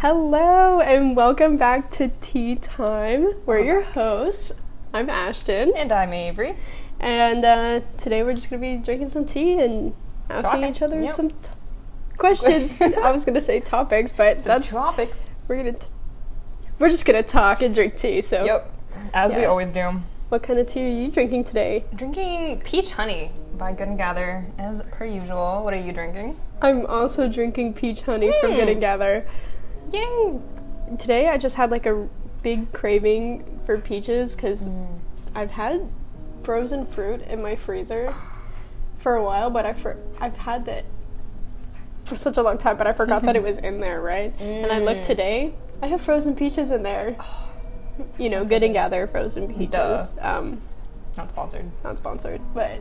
Hello and welcome back to Tea Time. We're your hosts. I'm Ashton, And I'm Avery. and uh, today we're just gonna be drinking some tea and asking Talking. each other Yep. some t- questions. I was gonna say topics, but that's Tropics. we're gonna we're just gonna talk and drink tea. So, Yep. As we always do. what kind of tea are you drinking today? Drinking peach honey by Good and Gather, as per usual. What are you drinking? I'm also drinking peach honey from Good Hmm. and Gather. Yay! Today I just had like a big craving for peaches because Mm. I've had frozen fruit in my freezer for a while, but I for- I've had that for such a long time, but I forgot that it was in there, right? And I looked Mm. today, I have frozen peaches in there. You know, good and gather frozen peaches. Um, Not sponsored. not sponsored, but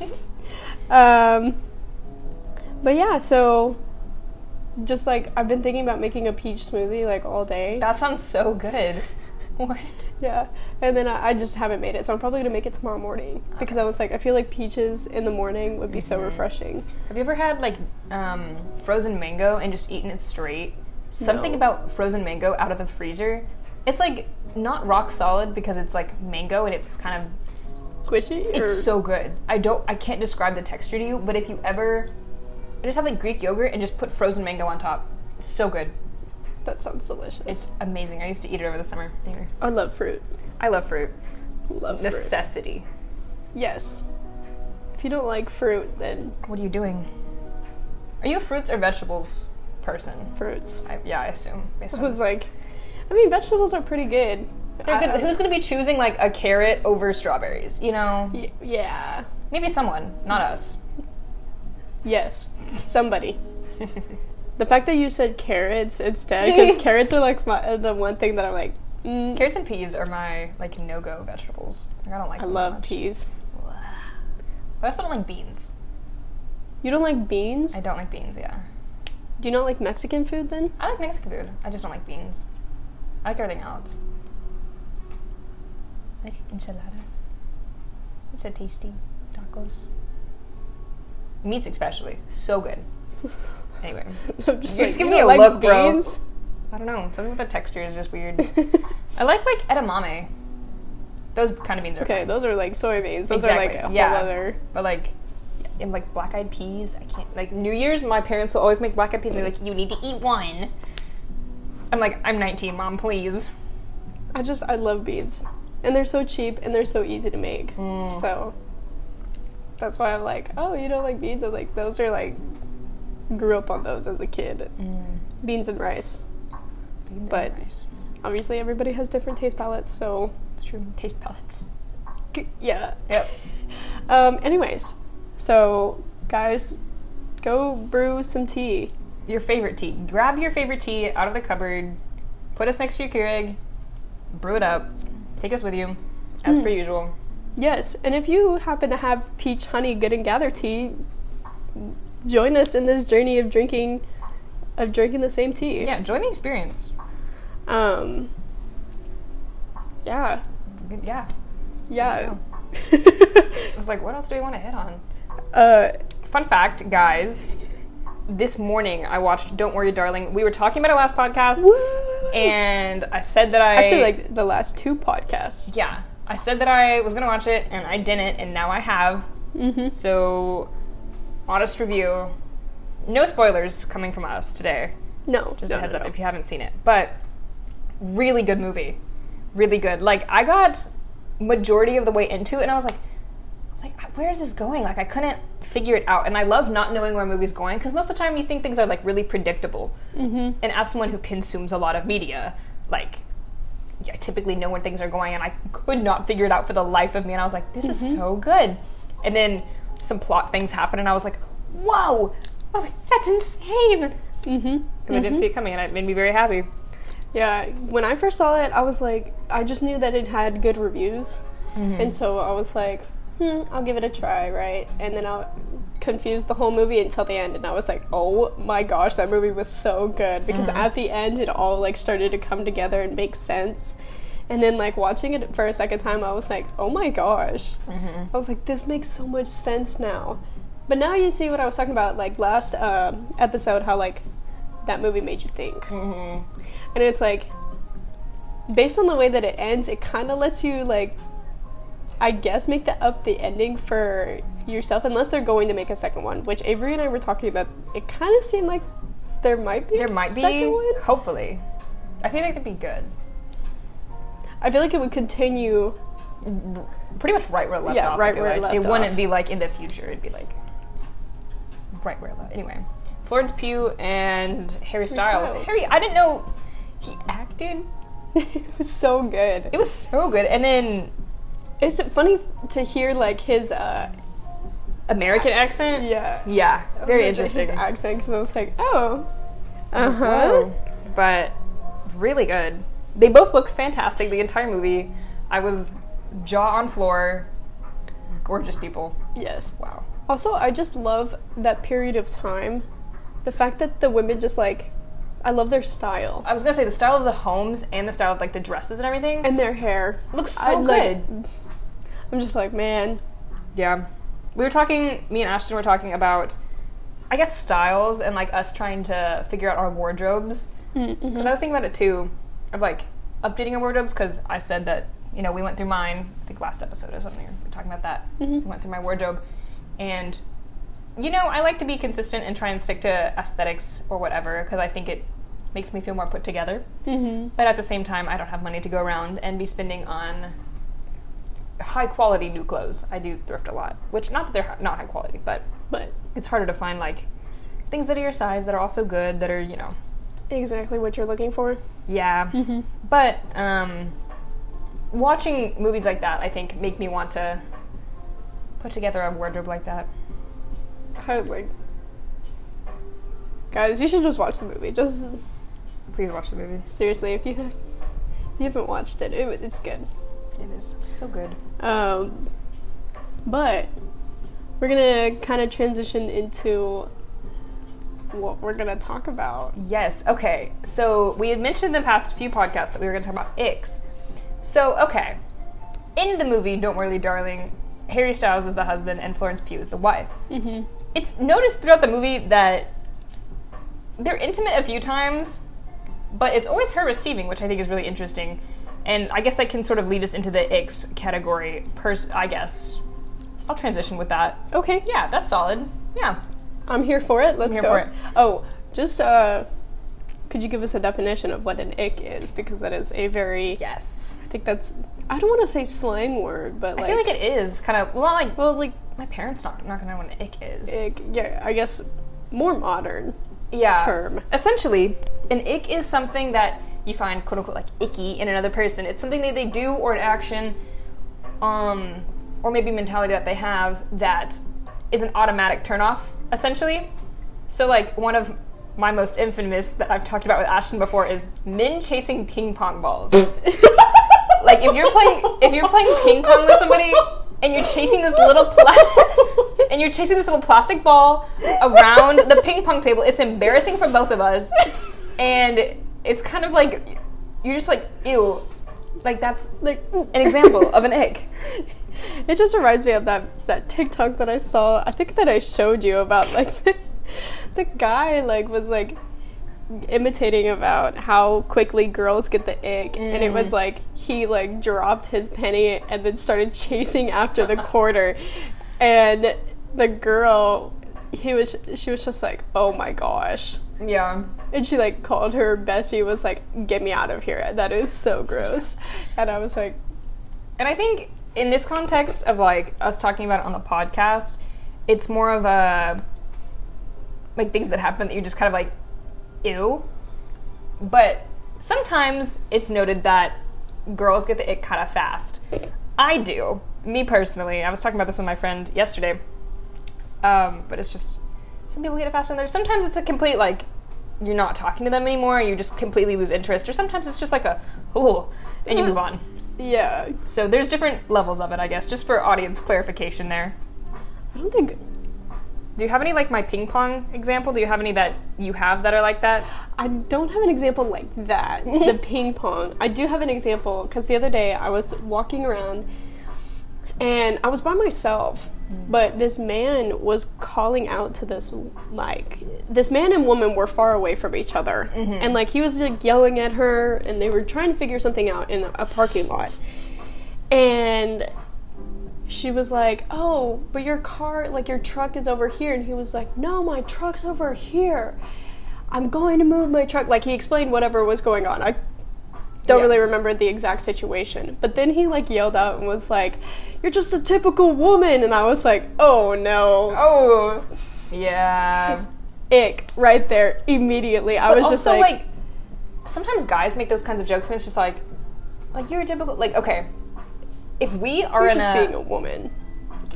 um, but yeah. So just like I've been thinking about making a peach smoothie like all day. That sounds so good. What? Yeah, and then I, I just haven't made it, so I'm probably gonna make it tomorrow morning because I was like, I feel like peaches in the morning would be so refreshing. Have you ever had like um, frozen mango and just eaten it straight? Something No. about frozen mango out of the freezer. It's like not rock solid because it's like mango and it's kind of Squishy? It's or- so good. I don't. I can't describe the texture to you, but if you ever, I just have like Greek yogurt and just put frozen mango on top. It's so good. that sounds delicious. It's amazing. I used to eat it over the summer. Here. I love fruit. I love fruit. Love fruit. Necessity. Yes. If you don't like fruit, then What are you doing? Are you a fruits or vegetables person? fruits. I, yeah, I assume. Based I was this. like, I mean, vegetables are pretty good. They're I- good. Who's going to be choosing like a carrot over strawberries? You know, Y- yeah. maybe someone, not us. Yes. Somebody. the fact that you said carrots instead, because carrots are like my, the one thing that I'm like, mm, Carrots and peas are my like no-go vegetables. Like, I don't like. I them love much. peas. But I also don't like beans. You don't like beans? I don't like beans. Yeah. Do you not like Mexican food then? I like Mexican food. I just don't like beans. I like everything else. I like enchiladas. It's so tasty. Tacos. Meats especially. So good. Anyway. I'm just You're like, just giving you me a don't look, like bro. I don't know. Something with the texture is just weird. I like like edamame. Those kind of beans are okay, those are like soybeans. Those Exactly, are like a yeah. whole other. But like in like black eyed peas, I can't like New Year's my parents will always make black eyed peas and they're like, You need to eat one. I'm like, I'm nineteen, mom, please. I just I love beans, and they're so cheap and they're so easy to make. Mm. So that's why I'm like, oh, you don't like beans? I'm like, those are like grew up on those as a kid. Beans and rice. But- Obviously, everybody has different taste palettes, so it's true. Taste palettes. yeah. Yep. Um. Anyways, so guys, go brew some tea. Your favorite tea. Grab your favorite tea out of the cupboard, put us next to your Keurig, brew it up, take us with you, as per usual. Yes, and if you happen to have peach honey good and gather tea, join us in this journey of drinking of drinking the same tea. Yeah, join the experience. Um Yeah. Yeah. Yeah. I was like, what else do we want to hit on? uh Fun fact, guys. This morning I watched Don't Worry Darling. We were talking about it last podcast and I said that I actually like the last two podcasts. Yeah. I said that I was gonna watch it and I didn't and now I have. Mm-hmm. So honest review. No spoilers coming from us today. No. Just no, a heads no, up no. if you haven't seen it. But really good movie. Really good. Like I got majority of the way into it and I was like I was like where is this going? Like I couldn't figure it out. And I love not knowing where a movie's going because most of the time you think things are like really predictable. Mm-hmm. And as someone who consumes a lot of media, like I typically know when things are going and I could not figure it out for the life of me and I was like this is so good. And then some plot things happen and I was like whoa. I was like that's insane. Mm-hmm. Because I didn't see it coming and it made me very happy. Yeah, when I first saw it, I was like, I just knew that it had good reviews, Mm-hmm. and so I was like, hmm, I'll give it a try, right? And then I confused the whole movie until the end, and I was like, oh my gosh, that movie was so good because Mm-hmm. at the end, it all like started to come together and make sense. And then like watching it for a second time, I was like, oh my gosh, Mm-hmm. I was like, this makes so much sense now. But now you see what I was talking about, like last um episode, how like that movie made you think. And it's like, based on the way that it ends, it kind of lets you like, I guess, make the up the ending for yourself, unless they're going to make a second one. Which Avery and I were talking about. It kind of seemed like there might be There a might be, one. hopefully. I think it could be good. I feel like it would continue. Pretty much right where it left Yeah, off. Right where it left It wouldn't be like in the future. It'd be like right where it left. Anyway, Florence Pugh and Harry Styles. Styles. Harry, I didn't know he acted. it was so good. It was so good. And then It's funny to hear like his. uh American accent. Yeah. Yeah, very interesting. His accent, because I was like, oh. Uh huh. But really good. They both look fantastic the entire movie. I was jaw on floor. Gorgeous people. Yes. Wow. Also, I just love that period of time. The fact that the women just like, I love their style I was gonna say the style of the homes and the style of like the dresses and everything and their hair. looks so I, good. like- I'm just like, man. Yeah. We were talking, me and Ashton were talking about, I guess, styles and like us trying to figure out our wardrobes. Because I was thinking about it too, of like updating our wardrobes, because I said that, you know, we went through mine, I think last episode or something, we were talking about that. We went through my wardrobe. And, you know, I like to be consistent and try and stick to aesthetics or whatever, because I think it makes me feel more put together. Mm-hmm. But at the same time, I don't have money to go around and be spending on high quality new clothes. I do thrift a lot, which not that they're not high quality, but But it's harder to find like things that are your size that are also good that are you know exactly what you're looking for. yeah. But um, watching movies like that, I think, make me want to put together a wardrobe like that. I was like, guys, you should just watch the movie. Just Please watch the movie. seriously, if you have, if you haven't watched it, it, it's good. It is so good. Um, but we're gonna kind of transition into what we're gonna talk about. Yes. Okay. So we had mentioned in the past few podcasts that we were going to talk about icks. So okay, in the movie "Don't Worry, Darling," Harry Styles is the husband and Florence Pugh is the wife. Mm-hmm. It's noticed throughout the movie that they're intimate a few times, but it's always her receiving, which I think is really interesting. And I guess that can sort of lead us into the icks category. Pers- I guess I'll transition with that. Okay, Yeah, that's solid. Yeah. I'm here for it. Let's here go. for it. Oh, just uh, could you give us a definition of what an ick is? Because that is a very. Yes. I think that's. I don't want to say slang word, but like. I feel like it is kind of well, like well, like my parents not not gonna know what an ick is. ick. Yeah, I guess more modern yeah. term. Essentially, an ick is something that you find quote unquote like icky in another person. It's something that they do or an action, um, or maybe mentality that they have that is an automatic turnoff. Essentially, so like one of my most infamous that I've talked about with Ashton before is men chasing ping pong balls. like if you're playing if you're playing ping pong with somebody and you're chasing this little pla- and you're chasing this little plastic ball around the ping pong table, it's embarrassing for both of us, and it's kind of like you're just like ew, like that's Like an example of an egg. It just reminds me of that that TikTok that I saw. I think that I showed you about like the, the guy like was like imitating about how quickly girls get the ick, and it was mm. like he like dropped his penny and then started chasing after the quarter, and the girl he was she was just like oh my gosh. Yeah. And she like called her bestie was like, "Get me out of here! That is so gross." And I was like, And I think in this context of like us talking about it on the podcast, it's more of a like things that happen that you're just kind of like ew. But sometimes it's noted that girls get the it kind of fast. I do. Me personally. I was talking about this with my friend yesterday. Um, but it's just some people get it faster than others. Sometimes it's a complete like you're not talking to them anymore, you just completely lose interest, or sometimes it's just like a ooh, and you move on. "Yeah, So there's different levels of it, I guess, just for audience clarification there. I don't think Do you have any like my ping pong example? Do you have any that you have that are like that? I don't have an example like that. the ping pong. I do have an example because the other day I was walking around and I was by myself. Mm. But this man was calling out to this like this man and woman were far away from each other, mm-hmm. and like he was like yelling at her, and they were trying to figure something out in a parking lot, and she was like, "Oh, but your car, like your truck, is over here," and he was like, "No, my truck's over here. I'm going to move my truck." Like he explained whatever was going on. I don't Yeah. really remember the exact situation. But then he like yelled out and was like, "You're just a typical woman." And I was like, "Oh no." Oh, yeah. Ick right there immediately. I But was also, just like, like, sometimes guys make those kinds of jokes, and it's just like, like you're a typical, like, okay, if we are "You're in just a, being a woman."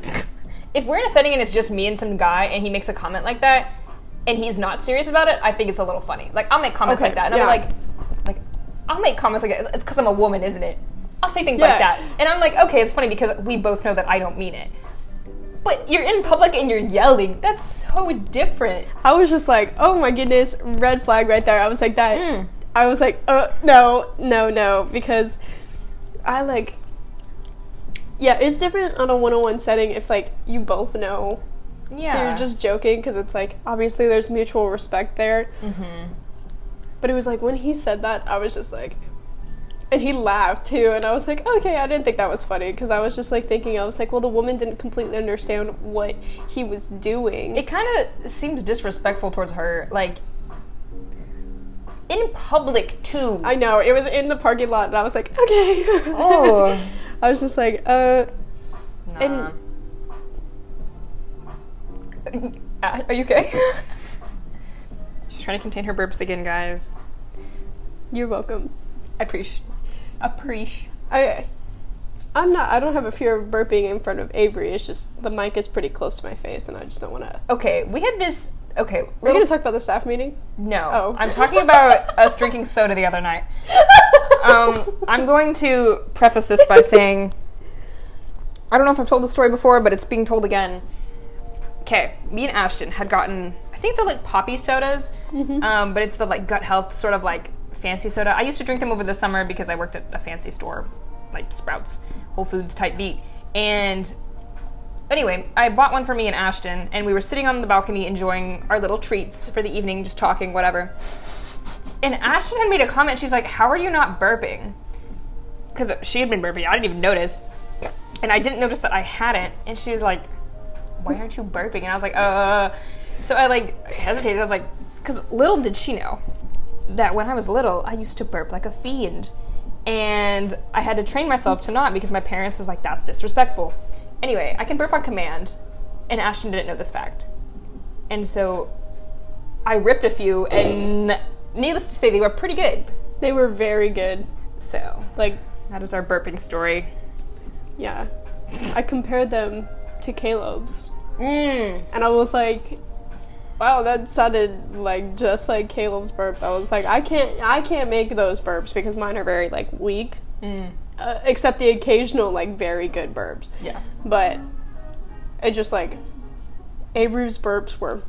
if we're in a setting and it's just me and some guy, and he makes a comment like that, and he's not serious about it, I think it's a little funny. Like, I'll make comments Okay, like that, and yeah. I'm like, I'll make comments like that. It's because I'm a woman, isn't it? I'll say things Yeah. like that, and I'm like, okay, it's funny because we both know that I don't mean it. But you're in public and you're yelling. That's so different. I was just like, "Oh my goodness, red flag right there." I was like that. Mm. I was like, "Uh, no, no, no," because I like. Yeah, it's different on a one-on-one setting if like you both know Yeah. you're just joking because it's like obviously there's mutual respect there. Mm-hmm. But it was like when he said that, I was just like, and he laughed too, and I was like, okay, I didn't think that was funny because I was just like thinking, I was like, well, the woman didn't completely understand what he was doing. It kind of seems disrespectful towards her, like in public too. I know it was in the parking lot, and I was like, okay. Oh. I was just like, uh, Nah. and Uh, are you okay? Trying to contain her burps again, guys. you're welcome. I appreciate. Appreciate. I, I'm not. I don't have a fear of burping in front of Avery. It's just the mic is pretty close to my face, and I just don't want to. Okay, we had this. Okay, We're gonna talk about the staff meeting. no. Oh. I'm talking about us drinking soda the other night. Um, I'm going to preface this by saying I don't know if I've told the story before, but it's being told again. Okay, me and Ashton had gotten, I think they're like Poppi sodas, um, but it's the like gut health sort of like fancy soda. I used to drink them over the summer because I worked at a fancy store, like Sprouts, Whole Foods type beat. And anyway, I bought one for me and Ashton, and we were sitting on the balcony enjoying our little treats for the evening, just talking, whatever. And Ashton had made a comment. She's like, "How are you not burping?" Because she had been burping. I didn't even notice, and I didn't notice that I hadn't. And she was like, "Why aren't you burping?" And I was like, "Uh." So I like hesitated. I was like, "Because little did she know that when I was little, I used to burp like a fiend, and I had to train myself to not because my parents was like, "That's disrespectful." Anyway, I can burp on command, and Ashton didn't know this fact, and so I ripped a few, and needless to say, they were pretty good. They were very good. So Like, that is our burping story. yeah, I compared them to Caleb's, Mm. and I was like, "Wow, that sounded like just like Caleb's burps." I was like, "I can't, I can't make those burps because mine are very like weak, Mm. uh, except the occasional like very good burps." Yeah. But it just like Avery's burps were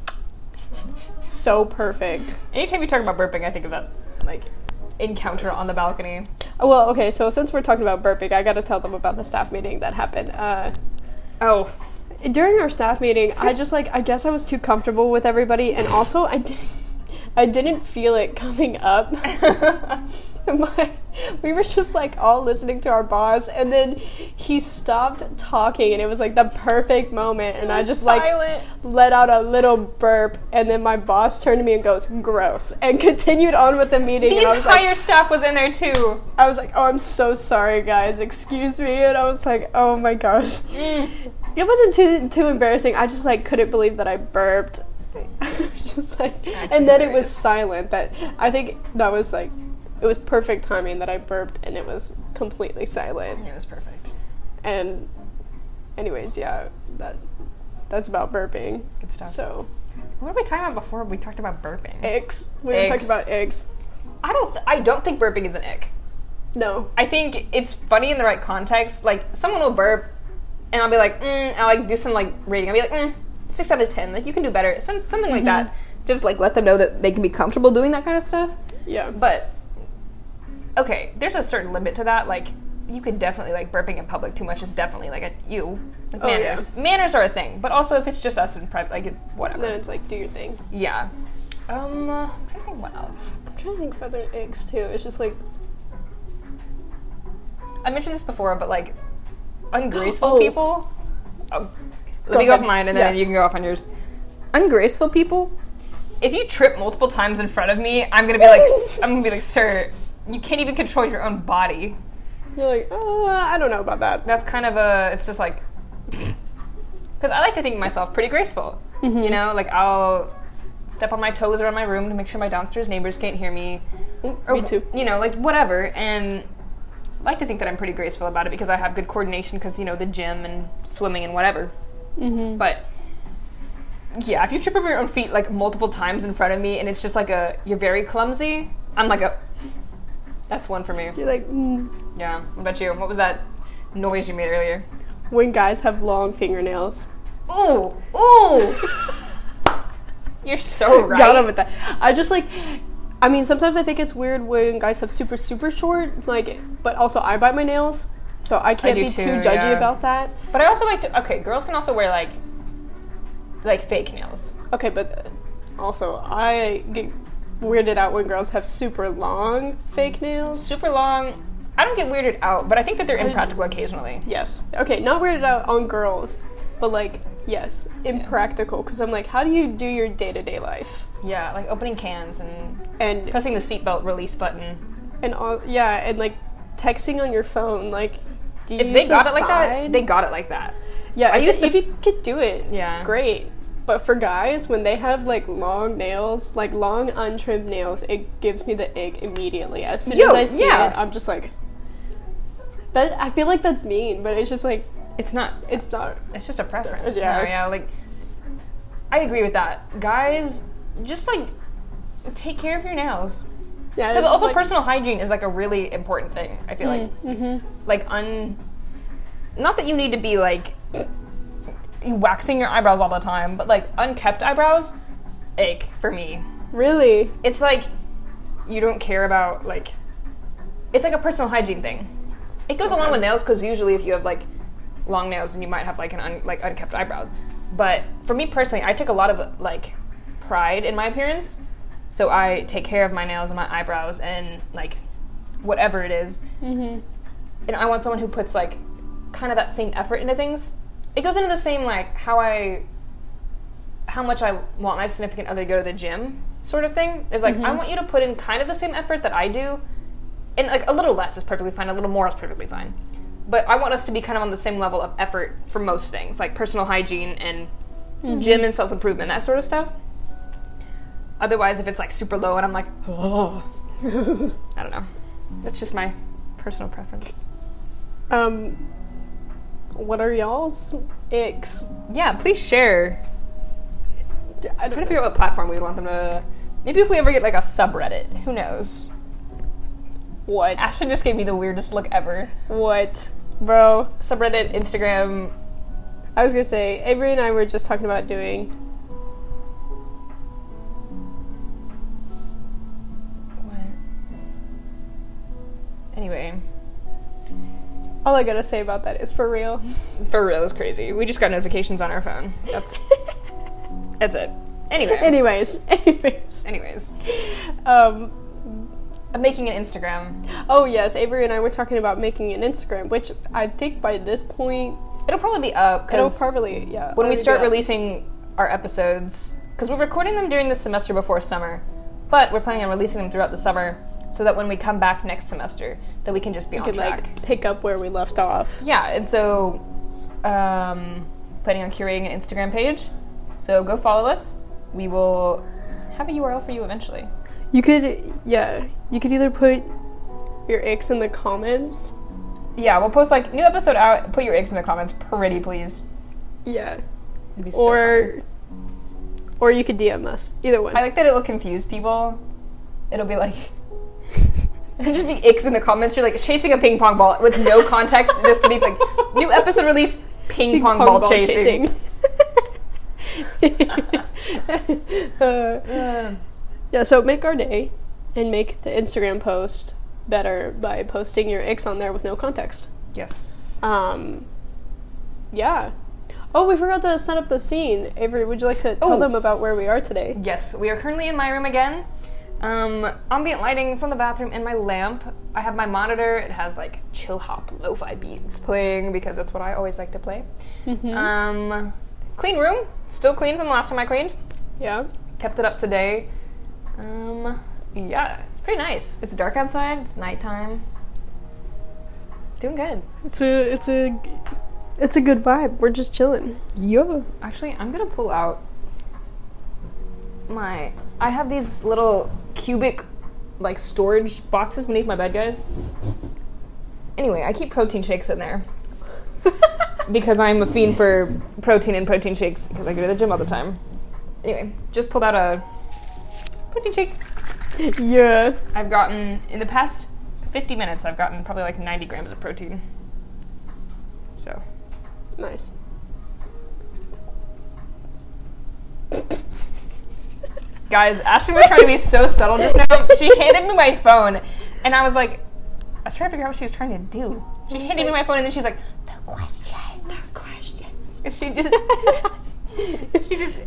so perfect. Anytime you talk about burping, I think of that like encounter on the balcony. Well, okay, so since we're talking about burping, I gotta tell them about the staff meeting that happened. Uh, Oh, during our staff meeting, I just like I guess I was too comfortable with everybody, and also I didn't I didn't feel it coming up. My, we were just like all listening to our boss, and then he stopped talking, and it was like the perfect moment, and I just like let out a little burp, and then my boss turned to me and goes, "Gross," and continued on with the meeting. The and I was like, entire staff was in there too. I was like, "Oh, I'm so sorry, guys. Excuse me." And I was like, "Oh my gosh." Mm. It wasn't too too embarrassing. I just like couldn't believe that I burped. I just like, That's and then it was silent. That I think that was like, it was perfect timing that I burped and it was completely silent. It was perfect. And, anyways, yeah, that that's about burping. Good stuff. So, What were we talking about before we talked about burping? eggs. We were talking about eggs. I don't. Th- I don't think burping is an ick. No. I think it's funny in the right context. Like someone will burp, and I'll be like, mm, I'll like do some like rating. I'll be like, mm, six out of ten. Like you can do better. Some, something like that. Just like let them know that they can be comfortable doing that kind of stuff. Yeah. But okay, there's a certain limit to that. Like you can definitely like burping in public too much is definitely like a you like Oh, yeah. manners. Manners are a thing, but also if it's just us in private, like whatever. Then it's like do your thing. yeah. Um, I'm trying to think what else. I'm trying to think of other eggs too. It's just like I mentioned this before, but like ungraceful Oh. people. Oh, let Go me go off mine, and then Yeah. you can go off on yours. Ungraceful people. If you trip multiple times in front of me, I'm gonna be like, I'm gonna be like, sir, you can't even control your own body. you're like, oh, I don't know about that. That's kind of a. It's just like, because I like to think of myself pretty graceful. Mm-hmm. You know, like I'll step on my toes around my room to make sure my downstairs neighbors can't hear me. Mm, Me too. you know, like whatever. And like to think that I'm pretty graceful about it because I have good coordination because, you know, the gym and swimming and whatever. Mm-hmm. But yeah, if you trip over your own feet like multiple times in front of me and it's just like a, you're very clumsy, I'm like a, that's one for me. You're like, mm. Yeah. What about you? What was that noise you made earlier? when guys have long fingernails. Ooh, ooh. You're so right. Got him with that. I just like. I mean, sometimes I think it's weird when guys have super super short, like, but also I bite my nails, so I can't do be too, too judgy yeah. about that. But I also like to. Okay, girls can also wear like, like fake nails. Okay, but also I get weirded out when girls have super long fake nails. Super long. I don't get weirded out, but I think that they're impractical occasionally. Yes. Okay, not weirded out on girls, but like yes, impractical. Because I'm like, how do you do your day to day life? Yeah, like opening cans and And pressing the seatbelt release button. and all yeah, and like texting on your phone. Like, do you If they got it like that, they got it like that. Yeah, I if, use the- if you could do it, Yeah. great. But for guys, when they have like long nails, like long untrimmed nails, it gives me the ick immediately. As soon Yo, as I see yeah. it, I'm just like, that. I feel like that's mean, but it's just like It's not. it's not. It's just a preference. Yeah. Yeah, yeah. Like, I agree with that. Guys, just like take care of your nails. Yeah, Because also like, personal hygiene is like a really important thing. I feel like, mm-hmm. like un. Not that you need to be like waxing your eyebrows all the time, but like unkept eyebrows, ache for me. really. It's like you don't care about like. It's like a personal hygiene thing. It goes along with nails because usually if you have like long nails, and you might have like an un, like unkept eyebrows. But for me personally, I take a lot of like pride in my appearance, so I take care of my nails and my eyebrows and like whatever it is. Mm-hmm. And I want someone who puts like kind of that same effort into things. It goes into the same like how I how much I want my significant other to go to the gym sort of thing. Is like I want you to put in kind of the same effort that I do. And like a little less is perfectly fine, a little more is perfectly fine. But I want us to be kind of on the same level of effort for most things, like personal hygiene and gym and self improvement, that sort of stuff. Otherwise, if it's like super low and I'm like, oh, I don't know. That's just my personal preference. Um, what are y'all's icks? Yeah, please share. I'm trying to figure out what platform we would want them to. Maybe if we ever get like a subreddit, who knows? What? Ashton just gave me the weirdest look ever. What, bro? Subreddit, Instagram. I was gonna say Avery and I were just talking about doing. All I gotta say about that is for real. for real, is crazy. We just got notifications on our phone. That's that's it. Anyway, anyways, anyways. anyways, Um, I'm making an Instagram. oh yes, Avery and I were talking about making an Instagram, which I think by this point It'll probably be up it'll probably yeah. when we start releasing our episodes, because we're recording them during the semester before summer, but we're planning on releasing them throughout the summer, so that when we come back next semester, that we can just be we on could track. like pick up where we left off. Yeah, and so um, planning on curating an Instagram page. So go follow us. We will have a URL for you eventually. You could yeah, you could either put your icks in the comments. Yeah, we'll post like new episode out. Put your eggs in the comments, pretty please. Yeah. It'd be so fun. Or or you could DM us. Either one. I like that it'll confuse people. It'll be like. Just be icks in the comments. You're like chasing a ping pong ball with no context, just beneath like new episode release, ping, pong, ball, chasing. Uh, yeah, so make our day and make the Instagram post better by posting your icks on there with no context. Yes. Um, yeah. Oh, we forgot to set up the scene. Avery, would you like to tell Oh. them about where we are today? Yes, we are currently in my room again. Um, ambient lighting from the bathroom and my lamp. I have my monitor. It has like chill hop lo-fi beats playing because that's what I always like to play. Um, clean room. Still clean from the last time I cleaned. Yeah. Kept it up today. Um, yeah, it's pretty nice. It's dark outside. It's nighttime. Doing good. It's a it's a it's a good vibe. We're just chilling. Yeah. Actually, I'm gonna pull out my. I have these little cubic, like storage boxes beneath my bed, guys. Anyway, I keep protein shakes in there because I'm a fiend for protein and protein shakes because I go to the gym all the time. Anyway, just pulled out a protein shake. yeah. I've gotten in the past 50 minutes. I've gotten probably like 90 grams of protein. So Nice. Guys, Ashton was trying to be so subtle just now. She handed me my phone, and I was like, I was trying to figure out what she was trying to do. She handed me my phone, and then she was like, "The questions, the questions," and she just, she just.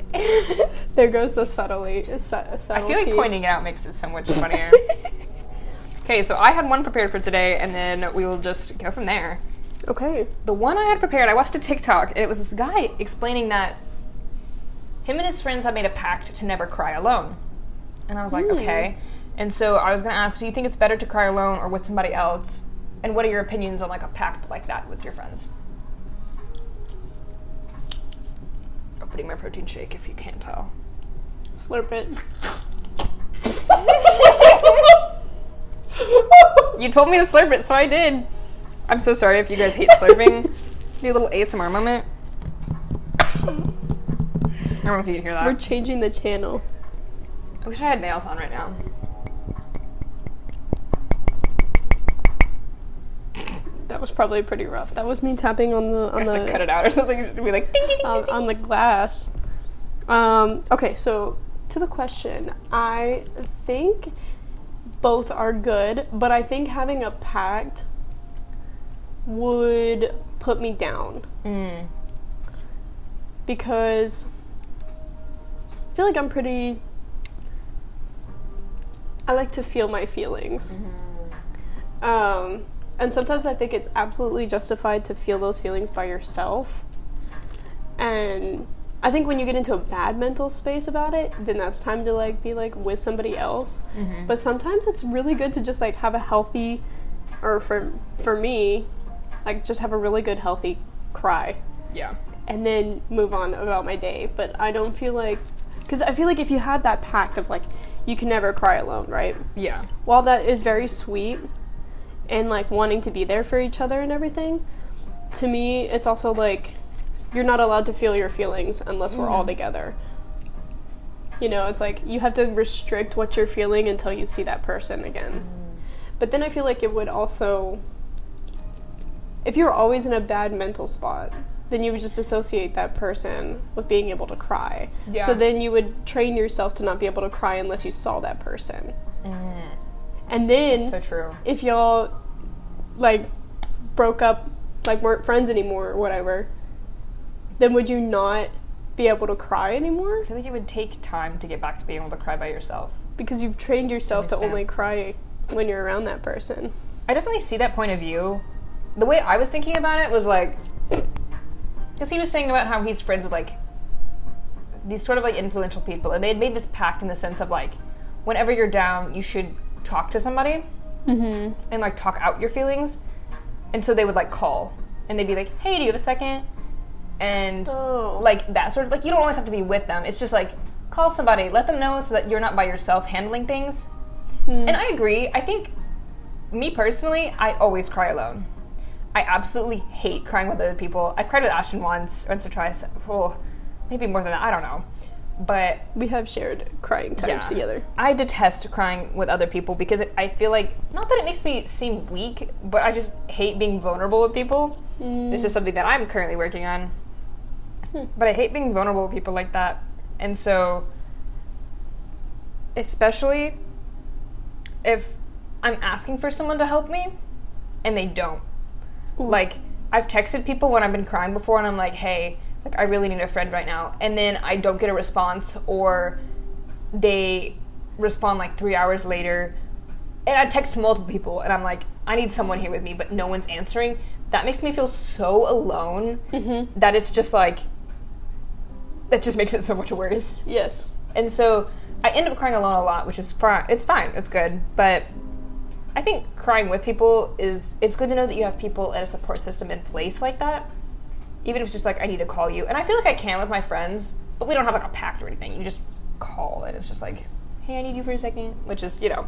There goes the subtly. Uh, su- uh, I feel like pointing it out makes it so much funnier. okay, so I had one prepared for today, and then we will just go from there. Okay. The one I had prepared, I watched a TikTok, and it was this guy explaining that him and his friends had made a pact to never cry alone. And I was like, hmm. okay. And so I was gonna ask, do you think it's better to cry alone or with somebody else? And what are your opinions on like a pact like that with your friends? Opening my protein shake if you can't tell. Slurp it. You told me to slurp it, so I did. I'm so sorry if you guys hate slurping. Do a little ASMR moment. I don't know if you can hear that. We're changing the channel. I wish I had nails on right now. That was probably pretty rough. That was me tapping on the I on have the to cut it out or something. Just to be like ding ding ding. um, ding, on the glass. Um, okay, so to the question, I think both are good, but I think having a pact would put me down Mm. because I feel like I'm pretty. I like to feel my feelings. Um, and sometimes I think it's absolutely justified to feel those feelings by yourself. And I think when you get into a bad mental space about it, then that's time to like be like with somebody else. But sometimes it's really good to just like have a healthy, or for for me, like just have a really good healthy cry Yeah. and then move on about my day. But I don't feel like, because I feel like if you had that pact of like, you can never cry alone, right? Yeah. While that is very sweet and like wanting to be there for each other and everything, to me, it's also like, you're not allowed to feel your feelings unless we're all mm-hmm. together. You know, it's like you have to restrict what you're feeling until you see that person again. Mm-hmm. But then I feel like it would also, if you're always in a bad mental spot, then you would just associate that person with being able to cry. Yeah. So then you would train yourself to not be able to cry unless you saw that person. Mm. And then So true. if y'all like broke up, like weren't friends anymore or whatever, then would you not be able to cry anymore? I feel like it would take time to get back to being able to cry by yourself. Because you've trained yourself to only cry when you're around that person. I definitely see that point of view. The way I was thinking about it was like, because he was saying about how he's friends with like these sort of like influential people, and they had made this pact in the sense of like, whenever you're down, you should talk to somebody mm-hmm. and like talk out your feelings. And so they would like call and they'd be like, "Hey, do you have a second? And Oh. like that sort of like you don't always have to be with them. It's just like call somebody, let them know so that you're not by yourself handling things. Hmm. And I agree. I think me personally, I always cry alone. I absolutely hate crying with other people. I cried with Ashton once, once or twice. Oh, maybe more than that. I don't know. But We have shared crying times yeah. together. I detest crying with other people because it, I feel like not that it makes me seem weak, but I just hate being vulnerable with people. Mm. This is something that I'm currently working on. Hmm. But I hate being vulnerable with people like that. And so especially if I'm asking for someone to help me and they don't. Like I've texted people when I've been crying before and I'm like, "Hey, like I really need a friend right now." And then I don't get a response or they respond like 3 hours later. And I text multiple people and I'm like, "I need someone here with me," but no one's answering. That makes me feel so alone mm-hmm. that it's just like that just makes it so much worse. Yes. And so I end up crying alone a lot, which is fine. It's fine. It's good. But I think crying with people is it's good to know that you have people and a support system in place like that. Even if it's just like I need to call you. And I feel like I can with my friends, but we don't have like a pact or anything. You just call and it's just like, hey, I need you for a second, which is, you know,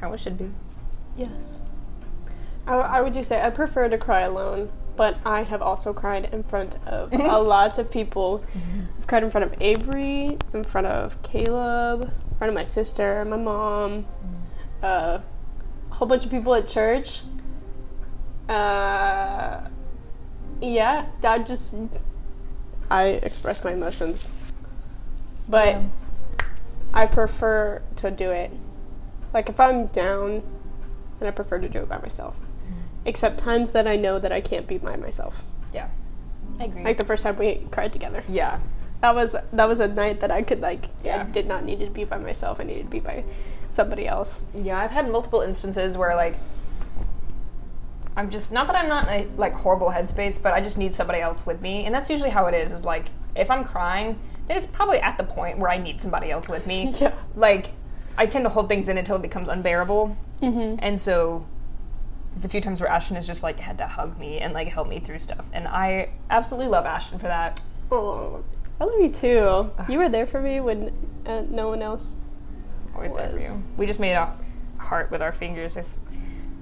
how it should be. Yes. I, I would just say I prefer to cry alone, but I have also cried in front of a lot of people. I've cried in front of Avery, in front of Caleb, in front of my sister, my mom, uh, whole bunch of people at church. Uh, yeah, that just I express my emotions, but I prefer to do it. Like if I'm down, then I prefer to do it by myself. Except times that I know that I can't be by myself. Yeah. I agree. Like the first time we cried together. yeah. That was that was a night that I could like Yeah. I did not need to be by myself. I needed to be by somebody else. Yeah, I've had multiple instances where like I'm just not that I'm not in a like horrible headspace, but I just need somebody else with me, and that's usually how it is. Is like if I'm crying, then it's probably at the point where I need somebody else with me. Yeah. Like I tend to hold things in until it becomes unbearable, Mm-hmm. and so there's a few times where Ashton has just like had to hug me and like help me through stuff, and I absolutely love Ashton for that. Oh, I love you too. You were there for me when uh, no one else. Always there for you. We just made a heart with our fingers. If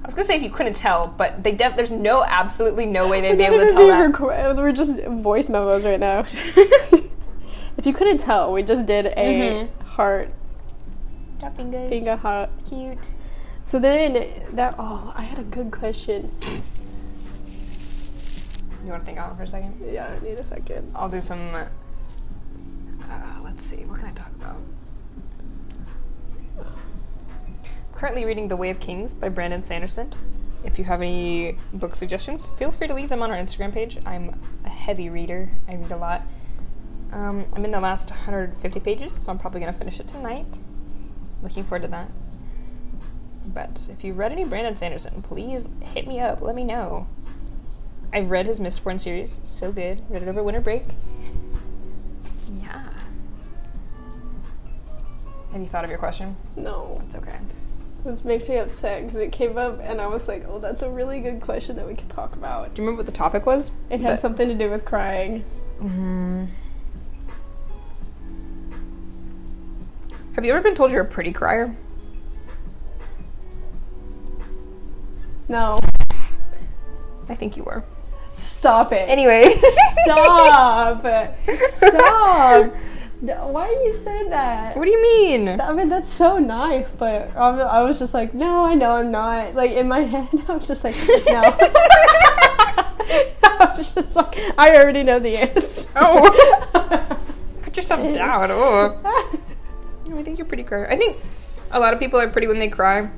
I was gonna say if you couldn't tell, but they def- there's no absolutely no way they'd be able to tell that. Record- we're just voice memos right now. if you couldn't tell, we just did a Mhm. heart Got fingers. finger heart. Cute. So then that oh, I had a good question. You want to think on it for a second? Yeah, I need a second. I'll do some. Uh, let's see. What can I talk about? Currently reading The Way of Kings by Brandon Sanderson. If you have any book suggestions, feel free to leave them on our Instagram page. I'm a heavy reader. I read a lot. Um, I'm in the last 150 pages, so I'm probably going to finish it tonight. Looking forward to that. But if you've read any Brandon Sanderson, please hit me up. Let me know. I've read his Mistborn series. So good. Read it over winter break. Yeah. Have you thought of your question? No, It's okay. This makes me upset because it came up and I was like, oh, that's a really good question that we could talk about. Do you remember what the topic was? It had But- something to do with crying. Mm-hmm. Have you ever been told you're a pretty crier? No, I think you were. stop it. Anyway. Stop! Stop! Why do you say that? what do you mean? I mean, that's so nice, but I was- just like, no, I know I'm not. Like, in my head, I was just like, no. I was just like, I already know the answer. Oh. Put yourself down. Oh. I think you're pretty crier. I think a lot of people are pretty when they cry,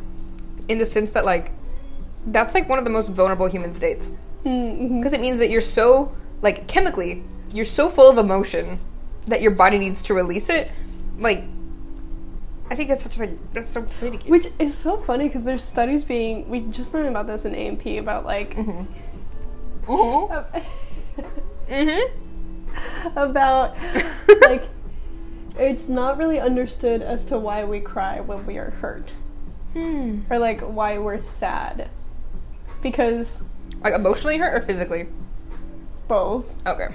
in the sense that like that's like one of the most vulnerable human states Mm-hmm. because it means that you're so like chemically you're so full of emotion that your body needs to release it. Like, I think that's such like that's so pretty. Which is so funny because there's studies being, we just learned about this in A&P about like, Mhm. Mhm. Mhm. about like it's not really understood as to why we cry when we are hurt Hmm. or like why we're sad because Like emotionally hurt or physically? both Okay.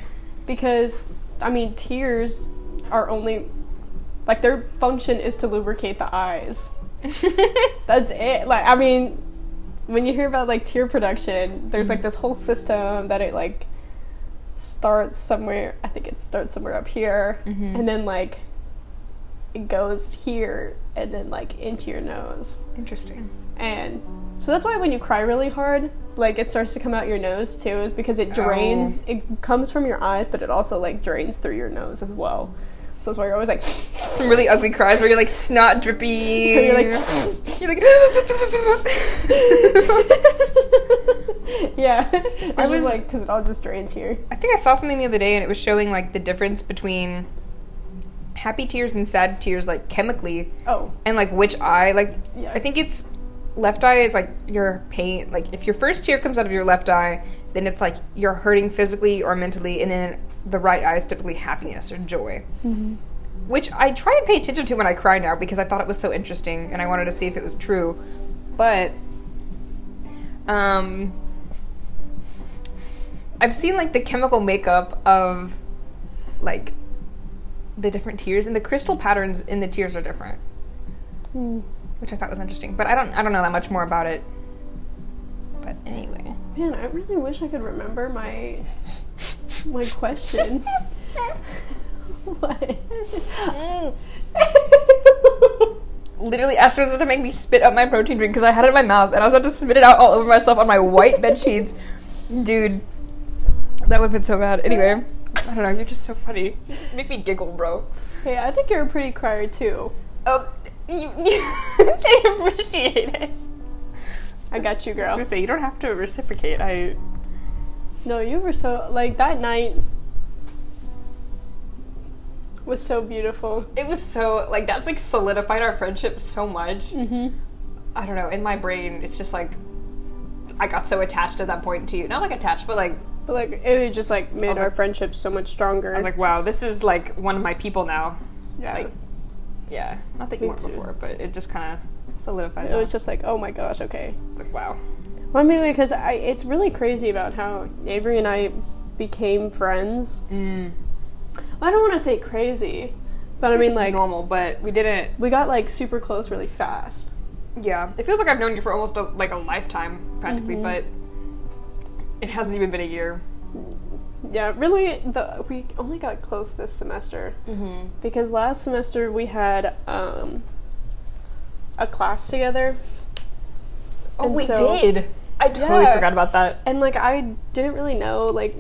because i mean tears are only like their function is to lubricate the eyes that's it like i mean when you hear about like tear production there's like this whole system that it like starts somewhere i think it starts somewhere up here Mhm. and then like it goes here and then like into your nose Interesting. And so that's why when you cry really hard like it starts to come out your nose too is because it oh. drains it comes from your eyes but it also like drains through your nose as well So that's why you're always like, Some really ugly cries where you're like snot drippy. you're like, you're like yeah. I was- was like, because it all just drains here. I think I saw something the other day and it was showing like the difference between happy tears and sad tears like chemically Oh, and like which eye like Yeah. I think it's left eye is like your pain like if your first tear comes out of your left eye then it's like you're hurting physically or mentally and then the right eye is typically happiness or joy. Which I try and pay attention to when I cry now because I thought it was so interesting and I wanted to see if it was true. But um I've seen like the chemical makeup of like the different tears and the crystal patterns in the tears are different which I thought was interesting. But I don't I don't know that much more about it. But anyway. man, I really wish I could remember my my question. what? Mm. Literally, Ashton was about to make me spit up my protein drink because I had it in my mouth and I was about to spit it out all over myself on my white bed sheets. Dude, that would have been so bad. Anyway, I don't know. You're just so funny. Just make me giggle, bro. hey, I think you're a pretty crier too. Oh, you, they appreciate it. I got you, girl. I was gonna say you don't have to reciprocate. I No, you were so like that night was so beautiful. it was so like that's like solidified our friendship so much. Mm-hmm. I don't know. In my brain, it's just like I got so attached at that point to you. Not like attached, but like But like it just like made our like- friendship so much stronger. I was like, wow, this is like one of my people now. yeah. like, Yeah, not that you Me weren't too. before, but it just kind of solidified. it that. was just like, oh my gosh, okay. It's like wow. Well, I mean, because I, it's really crazy about how Avery and I became friends. Mm. I don't want to say crazy, but I mean, It's like, normal, but we didn't. we got like super close really fast. Yeah, it feels like I've known you for almost a, like a lifetime, practically, Mm-hmm. but it hasn't even been a year. Yeah, really, the we only got close this semester Mm-hmm. because last semester we had um, a class together, Oh, And we so- did. I totally Yeah. forgot about that. and like I didn't really know like.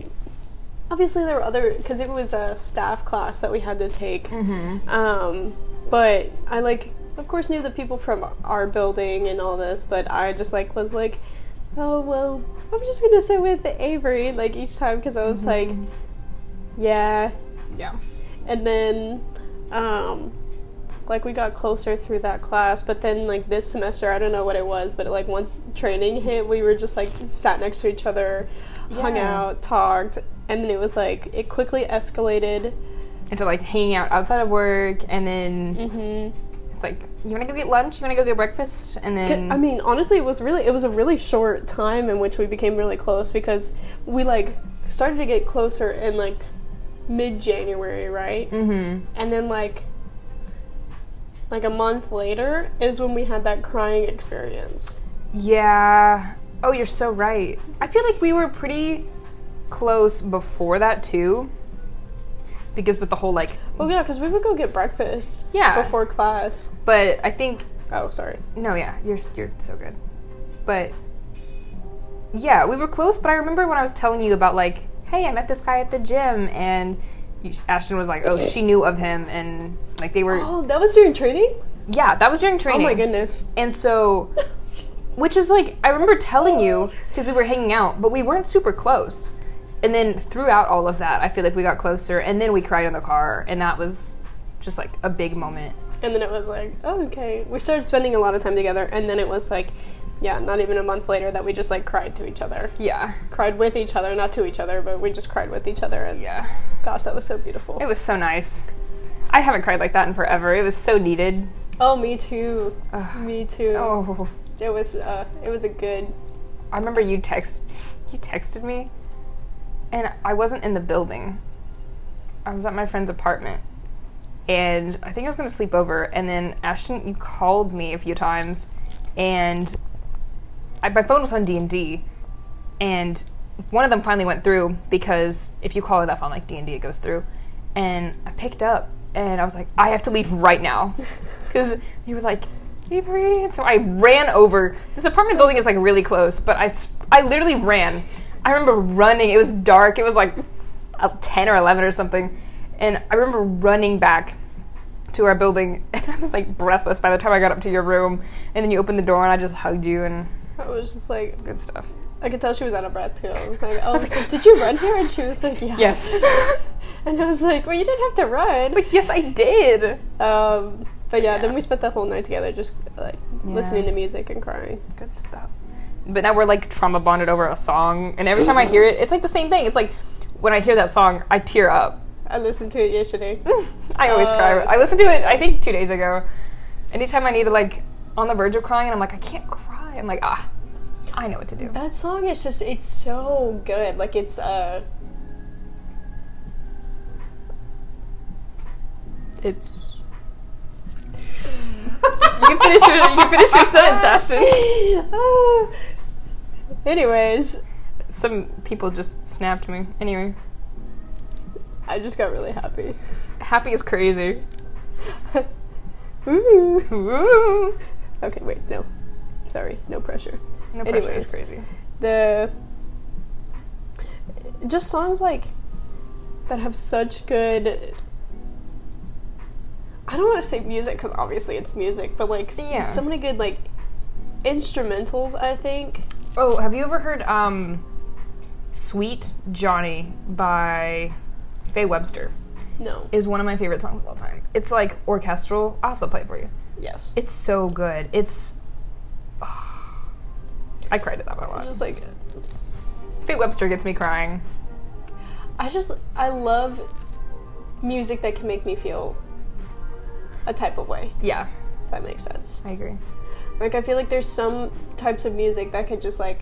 Obviously, there were other because it was a staff class that we had to take. Mm-hmm. Um, but I like, of course, knew the people from our building and all this, but I just like was like, oh well, I'm just gonna sit with Avery like each time because I was like, yeah, Yeah. and then, um, like we got closer through that class, but then like this semester, I don't know what it was, but like once training hit, we were just like sat next to each other, hung out, talked, and then it was like it quickly escalated. Into like hanging out outside of work, and then Mm-hmm. It's like, you want to go get lunch? You want to go get breakfast? And then I mean, honestly, it was really it was a really short time in which we became really close because we like started to get closer in like mid January, right? Mm-hmm. And then like like a month later is when we had that crying experience. Yeah. Oh, you're so right. I feel like we were pretty close before that too. Because with the whole like, Well, yeah, because we would go get breakfast. Yeah. Before class. but I think Oh, sorry. no, yeah, you're you're so good. But yeah, we were close. But I remember when I was telling you about like, hey, I met this guy at the gym, and Ashton was like, oh, she knew of him, and like they were, Oh, that was during training. yeah, that was during training. Oh my goodness. And so, which is like, I remember telling you because we were hanging out, but we weren't super close. And then throughout all of that, I feel like we got closer, and then we cried in the car, and that was just like a big moment. And then it was like, oh, okay. We started spending a lot of time together, and then it was like, yeah, not even a month later that we just like cried to each other. Yeah, cried with each other, not to each other, but we just cried with each other. And yeah, gosh, that was so beautiful. it was so nice. I haven't cried like that in forever. It was so needed. Oh, me too. Ugh. Me too. Oh, It was. Uh, it was a good. I remember you text, you texted me, and I wasn't in the building. I was at my friend's apartment, and I think I was going to sleep over. And then Ashton, you called me a few times, and I, my phone was on D and D, and one of them finally went through because if you call enough on like D and D, it goes through. And I picked up, and I was like, I have to leave right now, because you were like. Avery, and so I ran over. This apartment building is like really close, but I, I literally ran. I remember running. It was dark. It was like uh, ten or eleven or something, And I remember running back to our building, and I was like breathless by the time I got up to your room. And then you opened the door, and I just hugged you, and I was just like, good stuff. I could tell she was out of breath too. I was like, oh, I was like, did you run here? And she was like, yeah. Yes. and I was like, well, you didn't have to run. It's like, yes, I did. Um, but yeah, Yeah. then we spent the whole night together just like listening to music and crying. Good stuff. But now we're like trauma bonded over a song, and every time I hear it, it's like the same thing. It's like when I hear that song, I tear up. I listened to it yesterday. I always Oh, cry. I listened to it, I think, two days ago. Anytime I need to, like, on the verge of crying, and I'm like, I can't cry. I'm like, ah, I know what to do. That song is just it's so good. Like it's uh It's. you can finish your you can finish your sentence, Ashton. Ah. Anyways, Some people just snapped me. Anyway, I just got really happy. happy is crazy. Ooh. Woo! Okay, wait, no. Sorry, no pressure. No pressure Anyways. is crazy. The just songs like that have such good I don't want to say music because obviously it's music, but like Yeah. so many good like instrumentals. I think. Oh, have you ever heard um, "Sweet Johnny" by Faye Webster? No. Is one of my favorite songs of all time. It's like orchestral. I'll have to play it for you. Yes. It's so good. It's. I cried at that one a lot. Just like Faye Webster gets me crying. I just I love music that can make me feel a type of way. Yeah, If that makes sense. I agree. Like I feel like there's some types of music that could just like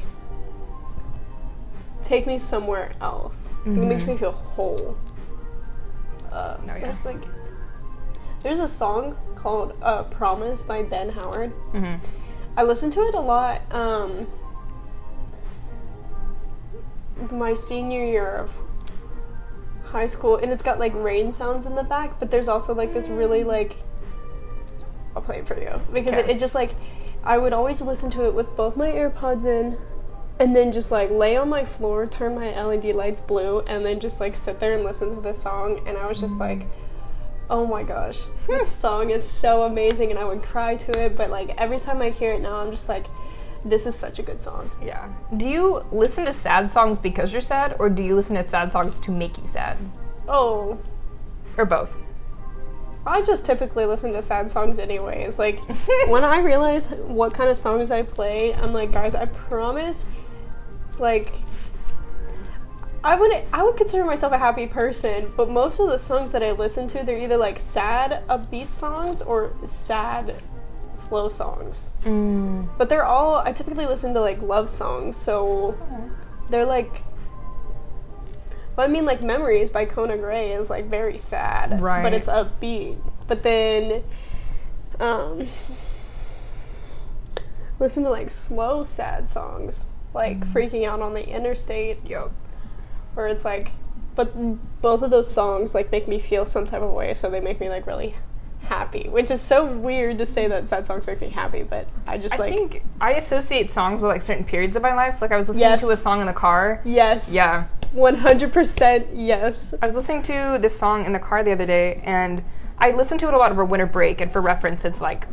take me somewhere else. It makes me feel whole. Uh, No, yeah. There's like there's a song called uh, "Promise" by Ben Howard. hmm I listen to it a lot. Um, my senior year of high school, and it's got like rain sounds in the back, but there's also like this really like. I'll play it for you because it, it just like I would always listen to it with both my AirPods in, and then just like lay on my floor, turn my LED lights blue, and then just like sit there and listen to this song, and I was just like. Oh my gosh, this song is so amazing, and I would cry to it. But like every time I hear it now, I'm just like, this is such a good song. Yeah. Do you listen to sad songs because you're sad, or do you listen to sad songs to make you sad, Oh, or both? I just typically listen to sad songs anyways. Like when I realize what kind of songs I play, I'm like, guys, I promise, like. I would I would consider myself a happy person, but most of the songs that I listen to, they're either like sad upbeat songs or sad slow songs. Mm. But they're all I typically listen to like love songs, so they're like well, I mean like Memories by Conan Gray is like very sad. Right. But it's upbeat. But then um listen to like slow sad songs. Like freaking out on the interstate Yo. where it's like but both of those songs like make me feel some type of way so they make me like really happy which is so weird to say that sad songs make me happy but i just I like think I associate songs with like certain periods of my life. Like I was listening Yes. to a song in the car. yes Yeah. 100% yes I was listening to this song in the car the other day, and I listened to it a lot over winter break. And for reference, it's like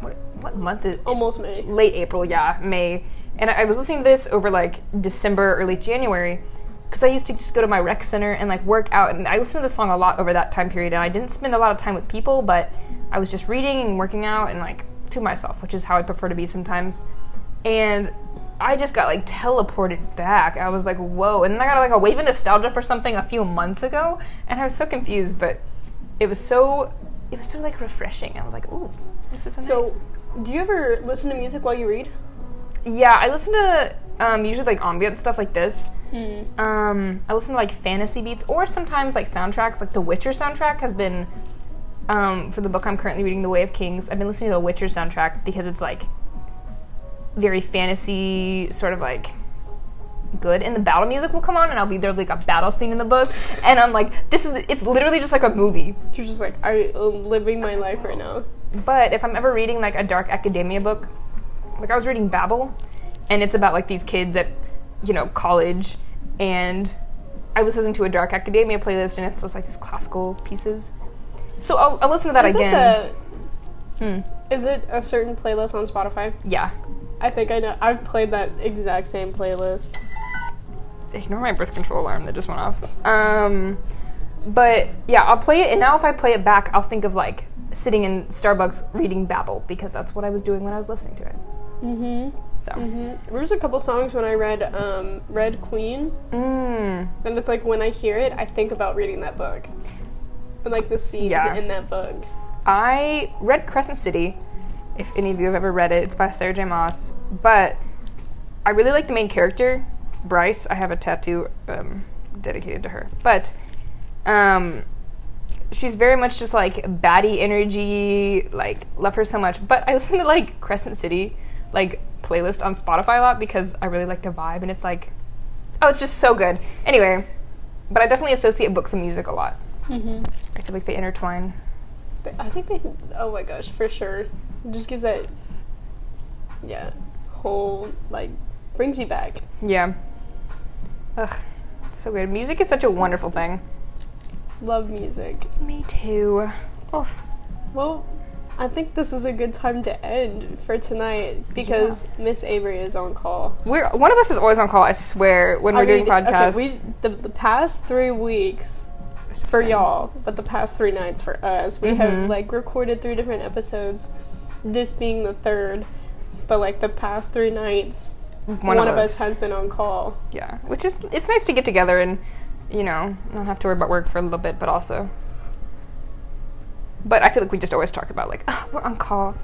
what what month is almost me late April, yeah, May. And I I was listening to this over like December, early January, because I used to just go to my rec center and like work out. And I listened to this song a lot over that time period. And I didn't spend a lot of time with people, but I was just reading and working out and like to myself, which is how I prefer to be sometimes. And I just got like teleported back. I was like, whoa. And then I got like a wave of nostalgia for something a few months ago. And I was so confused, but it was so, it was so like refreshing. I was like, ooh, this is so, so nice. do you ever listen to music while you read Yeah, I listen to um, usually like ambient stuff like this. Um, I listen to like fantasy beats or sometimes like soundtracks. Like the Witcher soundtrack has been um, for the book I'm currently reading, The Way of Kings. I've been listening to the Witcher soundtrack because it's like very fantasy, sort of like good. And the battle music will come on, and I'll be there like a battle scene in the book, and I'm like, this is it's literally just like a movie. you're just like i am living my life right now But if I'm ever reading like a dark academia book, like I was reading Babel, and it's about like these kids at, you know, college, and I was listening to a Dark Academia playlist, and it's just like these classical pieces. So I'll, I'll listen to that Is again. the- Hmm. is it a certain playlist on Spotify? Yeah. I think I know. I've played that exact same playlist. Ignore my birth control alarm that just went off. Um, but yeah, I'll play it, and now if I play it back, I'll think of like sitting in Starbucks reading Babel because that's what I was doing when I was listening to it. Mm-hmm. So. Mm-hmm. There was a couple songs when I read um, Red Queen, Mm. and it's like when I hear it, I think about reading that book, and like the scenes Yeah. in that book. I read Crescent City. If any of you have ever read it, it's by Sarah J. Maas. But I really like the main character, Bryce. I have a tattoo um, dedicated to her. But um, she's very much just like baddie energy. Like love her so much. But I listen to like Crescent City like playlist on Spotify a lot because I really like the vibe, and it's like, oh, it's just so good. Anyway, but I definitely associate books and music a lot. Mm-hmm. I feel like they intertwine. I think they. Oh my gosh, for sure. It just gives that. Yeah, whole like brings you back. Yeah. Ugh, so good. Music is such a wonderful thing. Love music. Me too. Oh, Well, I think this is a good time to end for tonight because Miss Avery is on call. we're one of us is always on call. I swear when we're I doing mean, okay, podcasts. we the, the past three weeks for y'all, but the past three nights for us, we have Mhm. like recorded three different episodes. This being the third, but like the past three nights, One, one, of us has been on call. Yeah, which is it's nice to get together and you know not have to worry about work for a little bit, but also. But I feel like we just always talk about like oh, we're on call.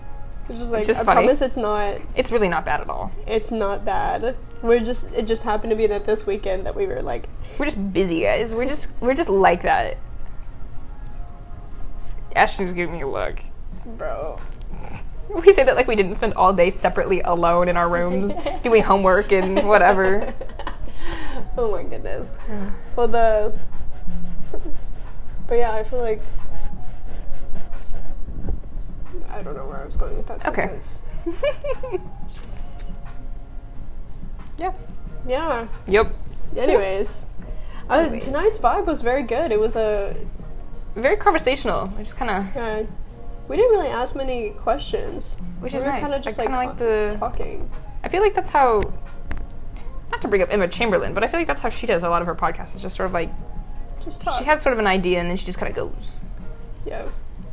It's just like just I funny. promise it's not. It's really not bad at all. It's not bad. We're just. It just happened to be that this weekend that we were like, We're just busy, guys. We're just we're just like that. Ashton's giving me a look. bro. We say that like we didn't spend all day separately alone in our rooms doing homework and whatever. oh my goodness. Well, the. But yeah, I feel like. I don't know where I was going with that Okay. yeah. Yeah. Yep. Anyways, uh, tonight's vibe was very good. It was a. Very conversational. We just kind of, Uh, we didn't really ask many questions. which we is were nice. kind of just I like, kind of like the. talking. I feel like that's how. Not to bring up Emma Chamberlain, but I feel like that's how she does a lot of her podcasts. It's just sort of like Just talk. she has sort of an idea and then she just kind of goes. Yeah.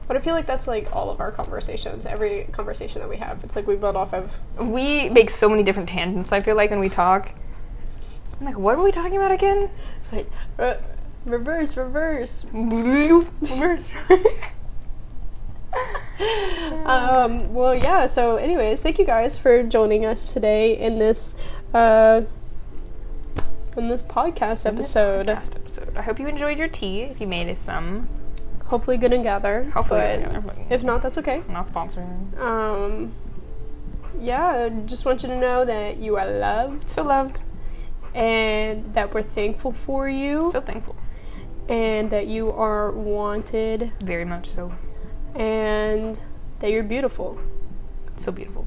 But I feel like that's like all of our conversations. Every conversation that we have, it's like we build off of. We make so many different tangents. I feel like when we talk. I'm like, what were we talking about again? It's like uh, reverse, reverse. Reverse. Um, well, yeah. So, anyways, thank you guys for joining us today in this uh, in this podcast episode. Podcast episode. I hope you enjoyed your tea. If you made us some, Hopefully, good and gather. hopefully, but yeah, but if not, that's okay. I'm not sponsoring. Um, yeah, just want you to know that you are loved So loved. and that we're thankful for you So thankful. and that you are wanted Very much so. And that you're beautiful. So beautiful.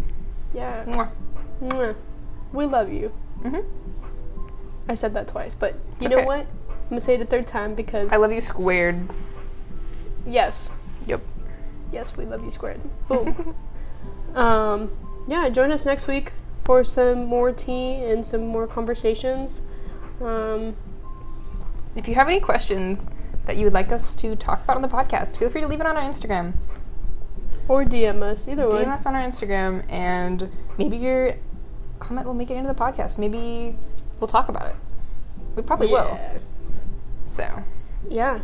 Yeah. Mwah. Mwah. We love you. Mhm. I said that twice, but you It's know okay. what? I'm gonna say it a third time because I love you squared. yes, Yep. yes, we love you squared. Boom. um, yeah, join us next week for some more tea and some more conversations. Um, If you have any questions that you would like us to talk about on the podcast, feel free to leave it on our Instagram. or DM us, either way. DM one. us on our Instagram, and maybe your comment will make it into the podcast. Maybe we'll talk about it. We probably will. So, Yeah.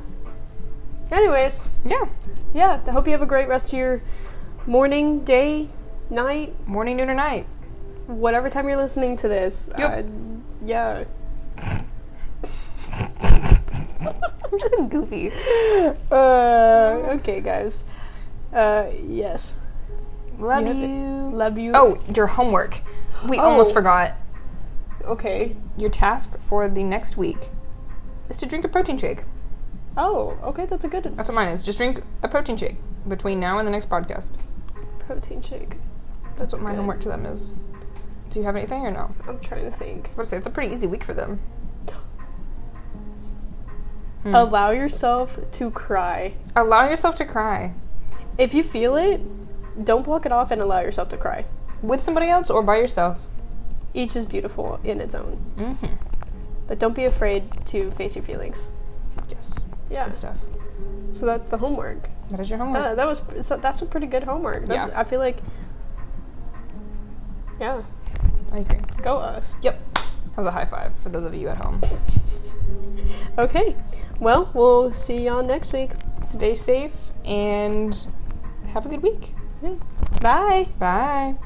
Anyways, yeah. yeah. I hope you have a great rest of your morning, day, night, Morning, noon, or night. whatever time you're listening to this. Yep. Uh, yeah. I'm just being goofy. Uh, okay, guys. Uh, yes. Love You you. Love you. Oh, your homework. We almost Oh. forgot. okay. Your task for the next week is to drink a protein shake. Oh, okay. That's a good That's what mine is. Just drink a protein shake between now and the next podcast. protein shake. That's what my good. homework to them is. Do you have anything or no? I'm trying to think. I would say it's a pretty easy week for them. Allow yourself to cry. Allow yourself to cry If you feel it, don't block it off and allow yourself to cry. with somebody else or by yourself. Each is beautiful in its own. Mm-hmm. But don't be afraid to face your feelings. Yes, Yeah. good stuff. So that's the homework. That is your homework. Uh, that was so that's a pretty good homework. That's, Yeah. I feel like. Yeah. I agree. Go us. Yep. That was a high five for those of you at home. Okay. Well, we'll see y'all next week. Stay safe and have a good week. Bye. Bye.